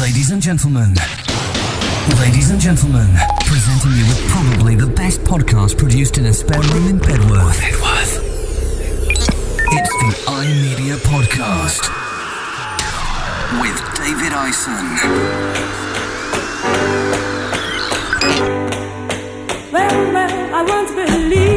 Ladies and gentlemen, ladies and gentlemen, presenting you with probably the best podcast produced in a spare room in Bedworth. Bedworth. It's the iMedia Podcast with David Ison. Well, well, I once believed.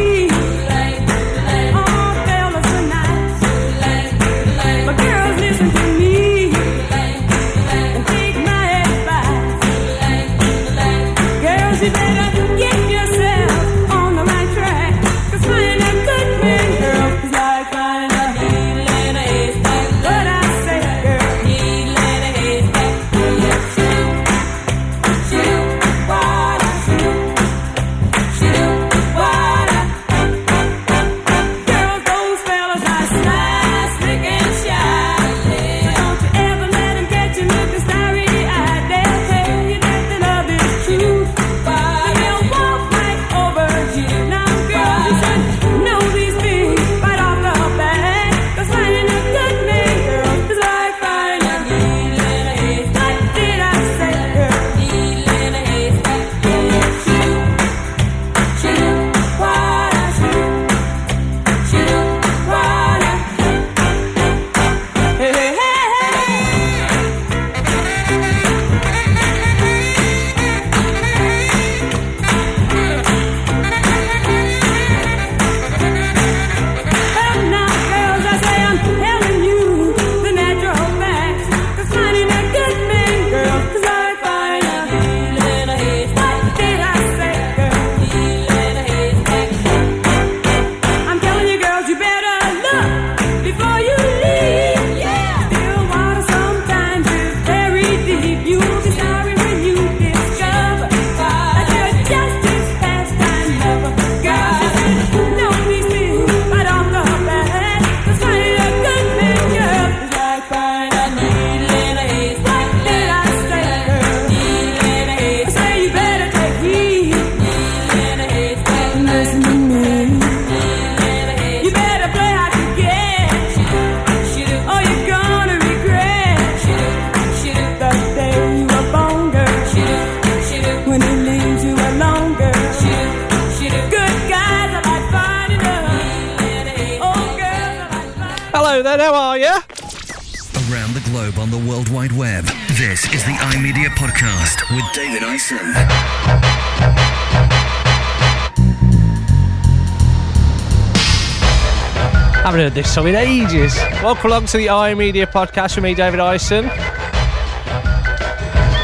Haven't heard this song in ages. Welcome along to the iMedia podcast with me, David Ison.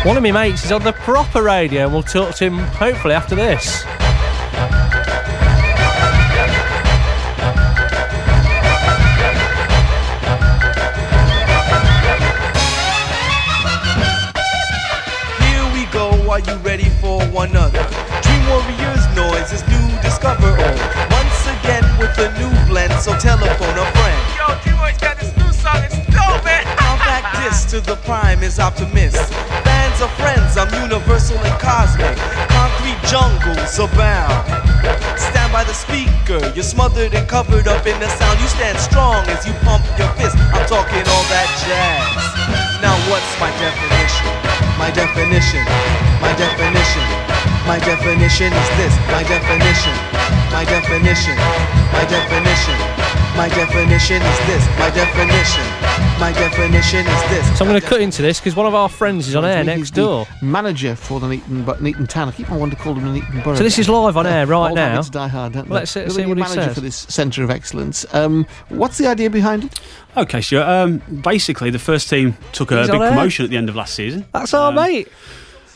One of my mates is on the proper radio, and we'll talk to him hopefully after this. So telephone a friend. Yo, D-Boy's got this new song, it's dope, man. Compact disc to the prime is optimist. Fans are friends, I'm universal and cosmic. Concrete jungles abound. Stand by the speaker, you're smothered and covered up in the sound. You stand strong as you pump your fist. I'm talking all that jazz. Now what's my definition? My definition, my definition, my definition is this. My definition, my definition, my definition, my definition is this. My definition, my definition is this. So I'm going to cut into this because one of our friends is on air next the door. Manager for the Nuneaton, but Nuneaton Town. I keep on wanting to call him the Nuneaton Borough. So this is live on air right Old now. habits die hard, don't they? Let's see- You're see the what he manager says. for this Centre of Excellence. Um, what's the idea behind it? Okay, sure. Um, basically, the first team took a He's big on air. promotion at the end of last season. That's our Um, mate.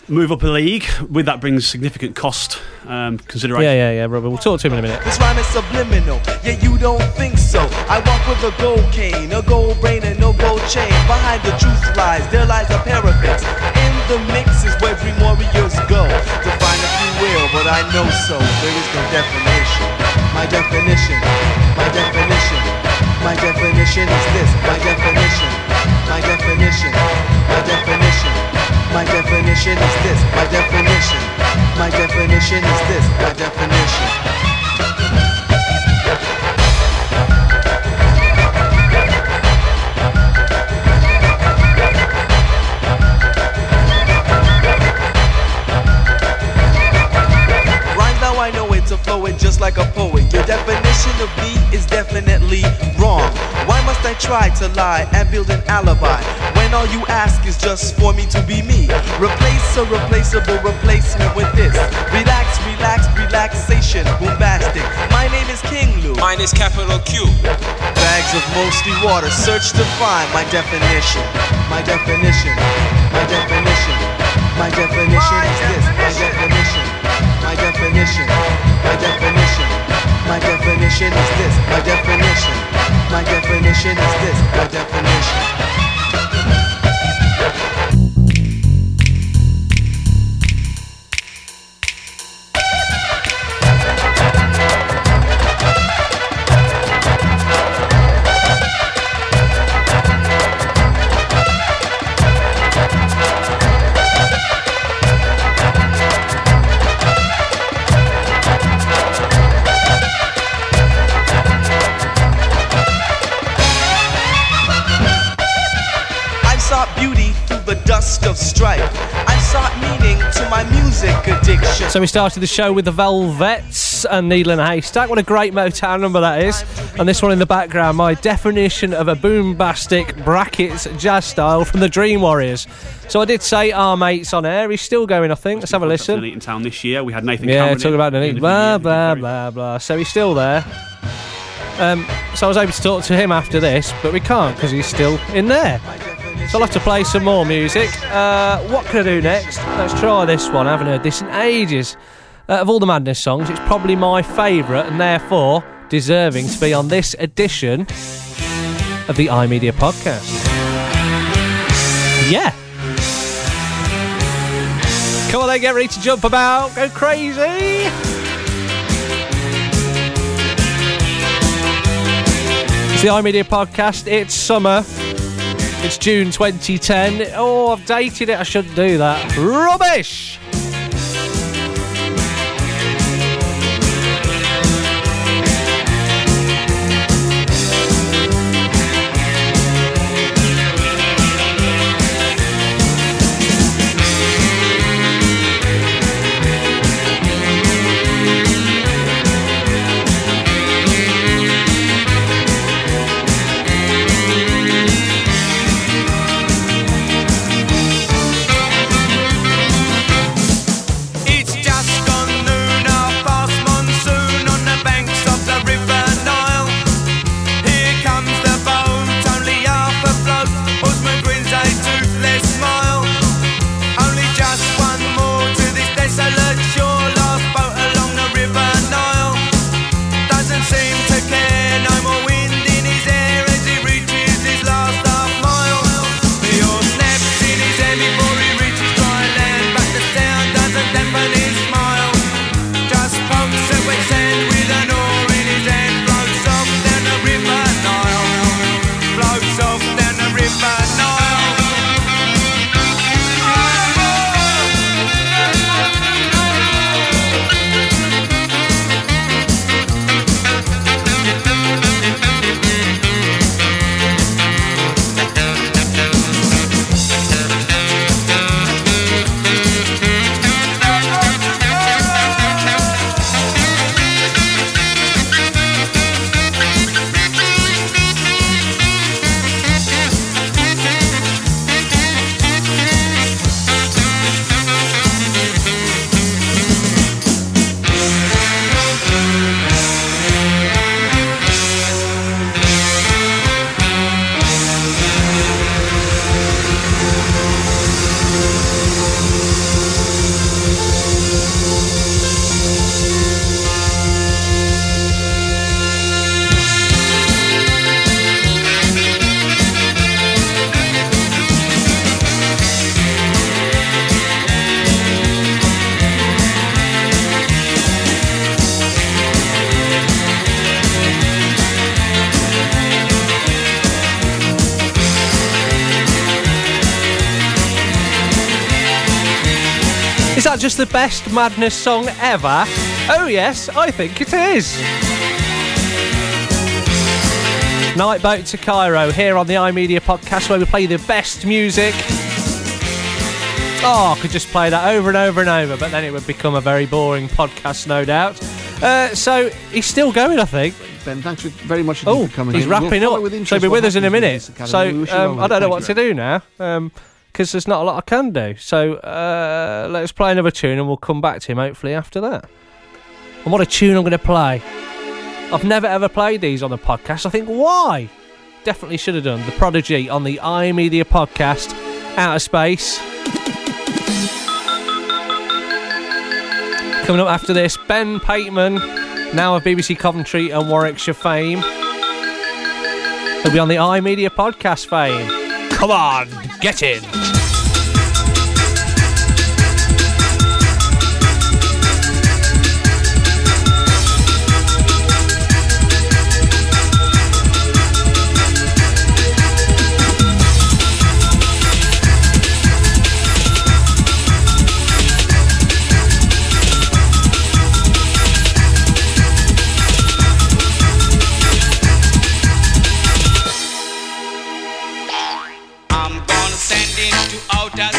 Move up a league. With that brings significant cost um, consideration. Yeah, yeah, yeah, Robert. We'll talk to him in a minute. This rhyme is subliminal, yet you don't think so. I walk with a gold cane, a gold brain, and no gold chain. Behind the truth lies, there lies a parapet. In the mix is where dream warriors go. To find if you will, but I know so. There is no definition. My definition, my definition, my definition is this. My definition, my definition, my definition. My definition is this, my definition. My definition is this, my definition. just like a poet. Your definition of me try to lie and build an alibi. When all you ask is just for me to be me. Replace a replaceable replacement with this. Relax, relax, relaxation, bombastic. My name is King Lou. Mine is capital Q. Bags of mostly water, search to find my definition. My definition. My definition. My definition is this. My definition. My definition. My definition. My definition is this. My definition. My definition is this. My definition. So we started the show with the Velvettes and Needle in a Haystack. What a great Motown number that is. And this one in the background, my definition of a boombastic brackets jazz style from the Dream Warriors. So I did say our mates on air. He's still going, I think. Let's have a listen. Nuneaton Town this year, we had Nathan Yeah, Cameron. talking about the at need. end of Blah, blah, blah, blah. So he's still there. Um, so I was able to talk to him after this, but we can't because he's still in there. So I'll have to play some more music. Uh, what can I do next? Let's try this one. I haven't heard this in ages. Uh, of all the Madness songs, it's probably my favourite and therefore deserving to be on this edition of the iMedia podcast. Yeah. Come on then, get ready to jump about, go crazy. It's the iMedia podcast. It's summer. It's June 2010. Oh, I've dated it. I shouldn't do that. Rubbish! just the best Madness song ever? Oh, yes, I think it is. Night Boat to Cairo here on the iMedia podcast where we play the best music. Oh, I could just play that over and over and over, but then it would become a very boring podcast, no doubt. Uh, so he's still going, I think. Ben, thanks very much oh, he's wrapping we'll up. With so he'll be with us in a minute. So um, I don't know what to do now. Um, because there's not a lot I can do. So uh, let's play another tune and we'll come back to him hopefully after that. And what a tune I'm going to play. I've never ever played these on the podcast. I think why? Definitely should have done. The Prodigy on the iMedia podcast, Out of Space. Coming up after this, Ben Pateman, now of BBC Coventry and Warwickshire fame. He'll be on the iMedia podcast fame. Come on, get in. out as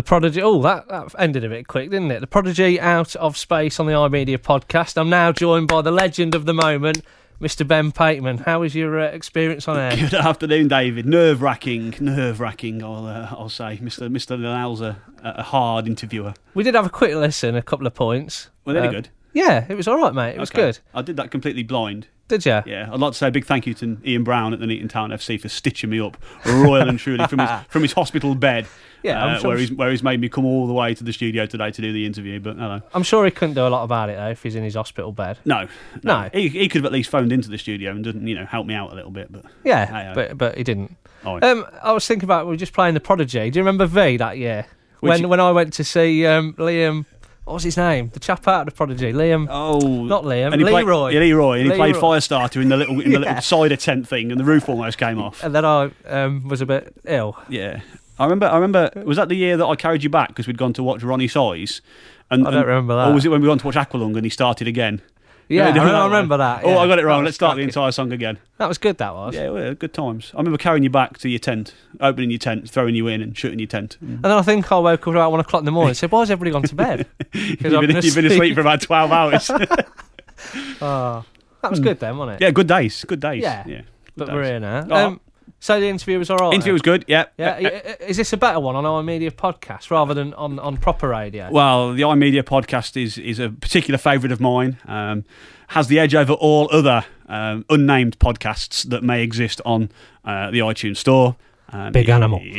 The Prodigy. Oh, that, that ended a bit quick, didn't it? The Prodigy out of space on the iMedia podcast. I'm now joined by the legend of the moment, Mr. Ben Pateman. How was your uh, experience on air? Good afternoon, David. Nerve wracking, nerve wracking. I'll, uh, I'll say, Mr. Mr. Linnell's a, a hard interviewer. We did have a quick listen, a couple of points. Well, they're Um, good. Yeah, it was all right, mate. It was good. I did that completely blind. Did you? Yeah, I'd like to say a big thank you to Ian Brown at the Nuneaton Town FC for stitching me up royal and truly from his from his hospital bed. Yeah, I'm uh, sure- where he's where he's made me come all the way to the studio today to do the interview. But no, I'm sure he couldn't do a lot about it though if he's in his hospital bed. no, No. He, he could have at least phoned into the studio and didn't you know help me out a little bit. But Yeah, aye. but but he didn't. oh, Um, I was thinking about we were just playing the Prodigy. Do you remember V that year Which- when when I went to see um, Liam? What was his name? The chap out of the Prodigy, Liam. Oh, Not Liam, and he played- Leeroy. yeah, Leeroy, and he played Firestarter in the little in the Yeah. little cider tent thing, and the roof almost came off. And then I um, was a bit ill. Yeah, I remember. I remember. Was that the year that I carried you back because we'd gone to watch Roni Size? And, I don't and- remember that. Or was it when we went to watch Aqualung and he started again? Yeah, Yeah, I, do I remember that. Oh. I got it wrong. Let's start the entire song again. That was good. That was. Yeah, well, good times. I remember carrying you back to your tent, opening your tent, throwing you in, and shooting your tent. And then I think I woke up about one o'clock in the morning and said, "Why has everybody gone to bed?" Because You've been, you've been asleep for about twelve hours. Oh, that was good then, wasn't it? yeah, good days. Good days. Yeah. yeah. but we're here now. Oh. Um, so the interview was all right. Interview was good. Yeah. Yeah, is this a better one on iMedia podcast rather than on, on proper radio? Well, the iMedia podcast is is a particular favourite of mine. Um, has the edge over all other um, unnamed podcasts that may exist on uh, the iTunes store. Um, Big animal.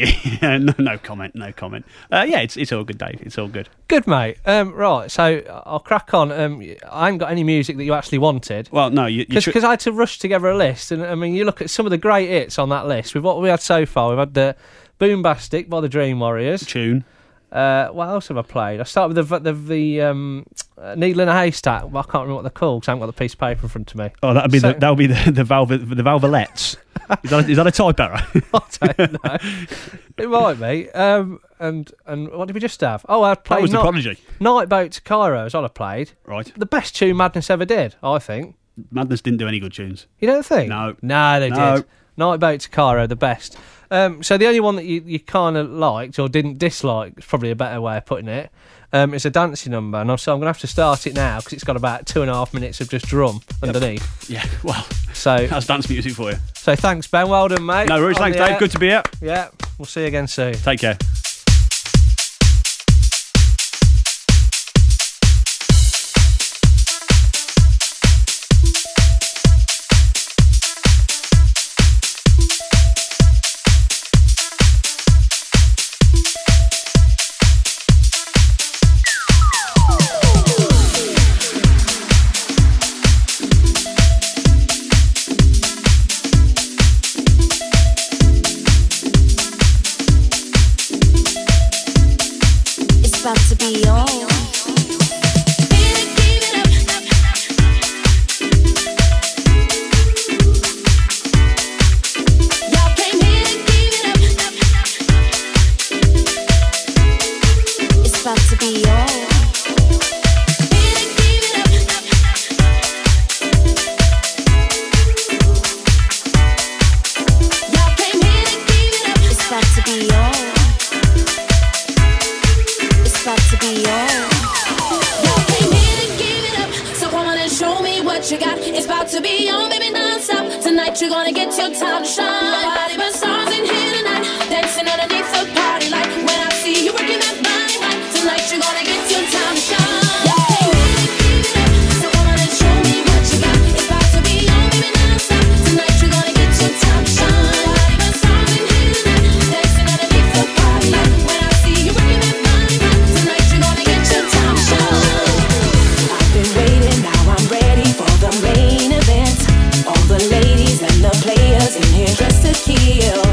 Yeah, no, no comment. No comment. Uh, yeah, it's it's all good, Dave. It's all good. Good, mate. Um, right, so I'll crack on. Um, I ain't got any music that you actually wanted. Well, no, Because I had to rush together a list, and I mean, you look at some of the great hits on that list. With what we had so far, we've had the Boombastic by the Dream Warriors. tune. Uh, what else have I played? I started with the the, the um, uh, Needle in a Haystack. Well, I can't remember what they're called 'cause I haven't got the piece of paper in front of me. Oh, that'll be So- the that'll be the the valve the valvolettes. is, that a, is that a type error? I don't know. it might be. Um, and and what did we just have? Oh, I played. that was the prodigy, Night Boat to Cairo. Is what I played. right? The best tune Madness ever did, I think. Madness didn't do any good tunes. You don't think? No. No, they No. did. Night Boat to Cairo, the best. Um, so the only one that you, you kind of liked or didn't dislike, is probably a better way of putting it, um, is a dancing number. And I'm- so I'm going to have to start it now because it's got about two and a half minutes of just drum underneath. Yeah, well, So that's dance music for you. so thanks, Ben. Well done, mate. No worries, On thanks, Dave. air. Good to be here. Yeah, we'll see you again soon. Take care. In here dressed to kill.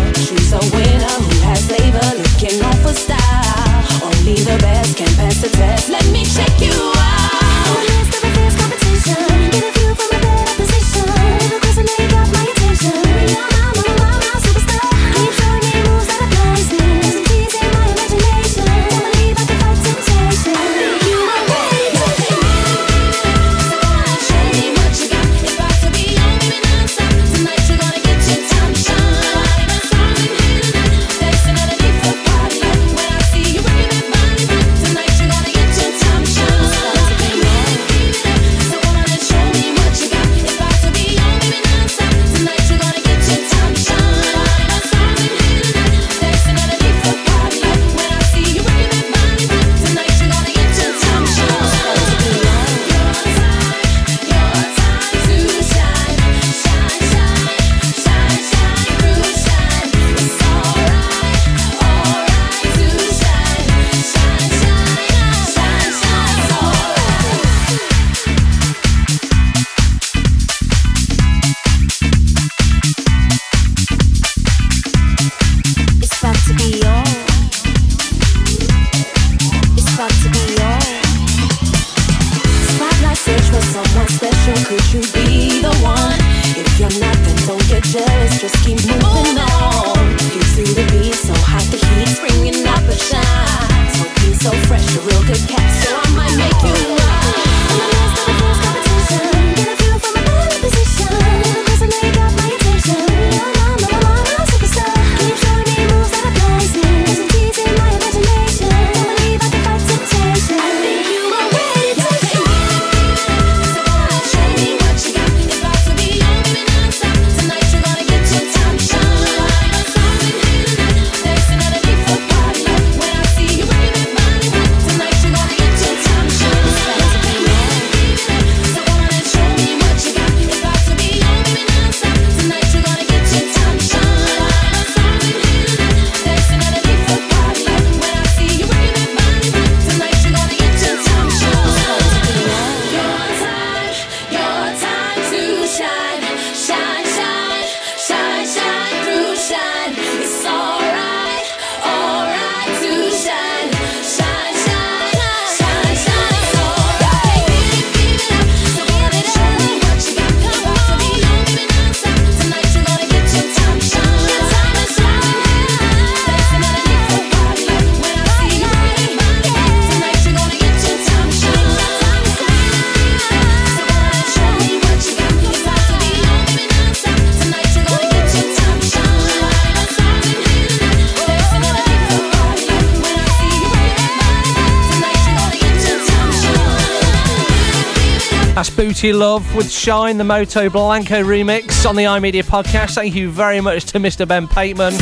Booty Love with Shine, the Moto Blanco remix on the iMedia podcast. Thank you very much to Mr. Ben Pateman,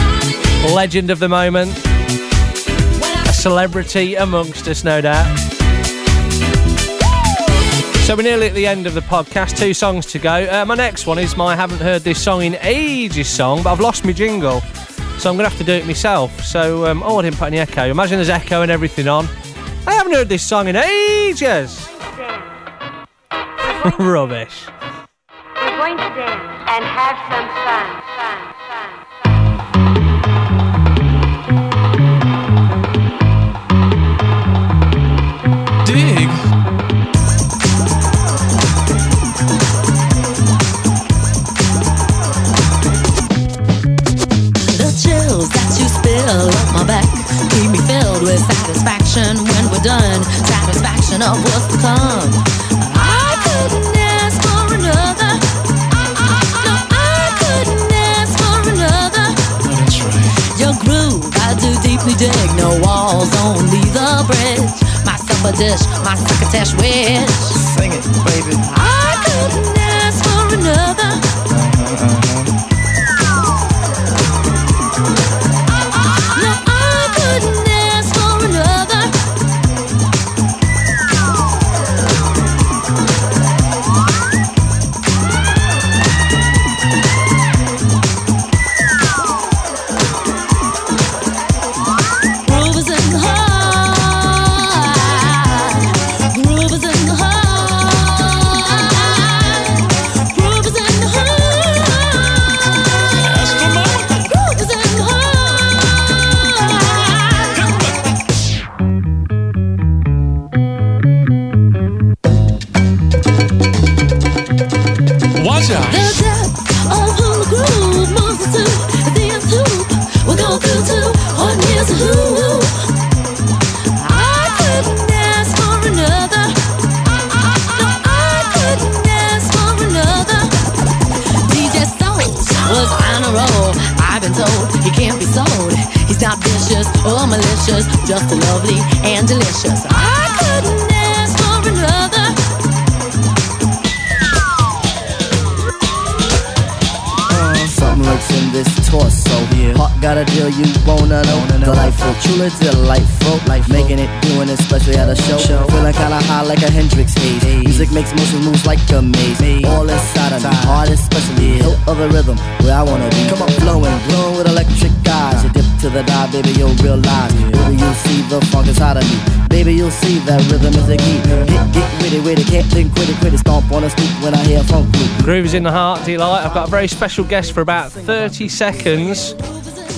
legend of the moment, a celebrity amongst us, no doubt. So we're nearly at the end of the podcast. Two songs to go. Uh, my next one is my I haven't heard this song in ages song, but I've lost my jingle, so I'm gonna have to do it myself. So um, oh, I didn't put any echo. Imagine there's echo and everything on. I haven't heard this song in ages. Rubbish. We're going to dance and have some fun. fun, fun. Dig. The chills that you spill up my back keep me filled with satisfaction when we're done. Satisfaction of what's to come. Dig. No walls, only the bridge. My supper dish, my succotash wish. Sing it, baby. I couldn't torso. Heart got a deal you wanna know. Delightful, truly delightful. Life making it, doing it, especially at a show. Feeling kinda high like a Hendrix haze. Music makes motion moves like a maze. All inside of me, heart especially. Hilt of the rhythm, where I wanna be. Come up flowing, glowing with electric eyes. You dip to the dive, baby, you'll realize. Baby, you'll see the funk inside of me. Baby, you'll see that rhythm is the key. Get, get witty, witty, can't think, quit it, quit it. Stomp on a stoop when I hear funk group. Grooves in the Heart Delight. I've got a very special guest for about 30 seconds.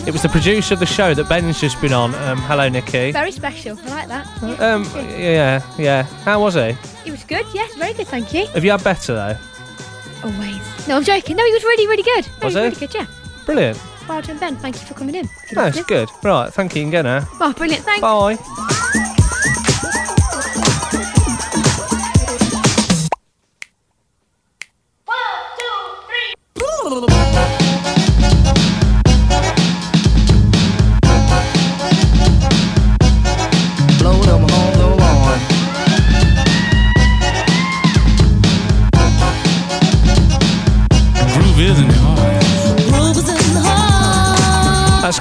It was the producer of the show that Ben's just been on. Um, hello, Nikki. Very special. I like that. Um, yeah, yeah. How was he? It was good. Yes, very good. Thank you. Have you had better though? Always. No, I'm joking. No, he was really, really good. Very, Was he? really good. Yeah. Brilliant. Well done, Ben. Thank you for coming in. That's it. good. Right, thank you. You can go now. Oh, brilliant. Thanks. Bye.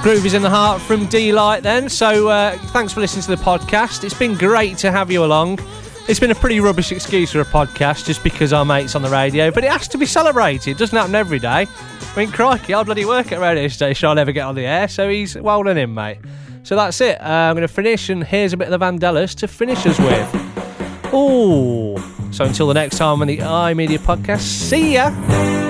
Groove is in the Heart from Deee-Lite then. So uh, thanks for listening to the podcast. It's been great to have you along. It's been a pretty rubbish excuse for a podcast just because our mate's on the radio, but it has to be celebrated. It doesn't happen every day. I mean, crikey, I'll bloody work at a radio station. I'll never get on the air, so he's well done him, mate. So that's it. Uh, I'm going to finish, and here's a bit of the Vandellas to finish us with. Ooh. So until the next time on the iMedia podcast, see ya.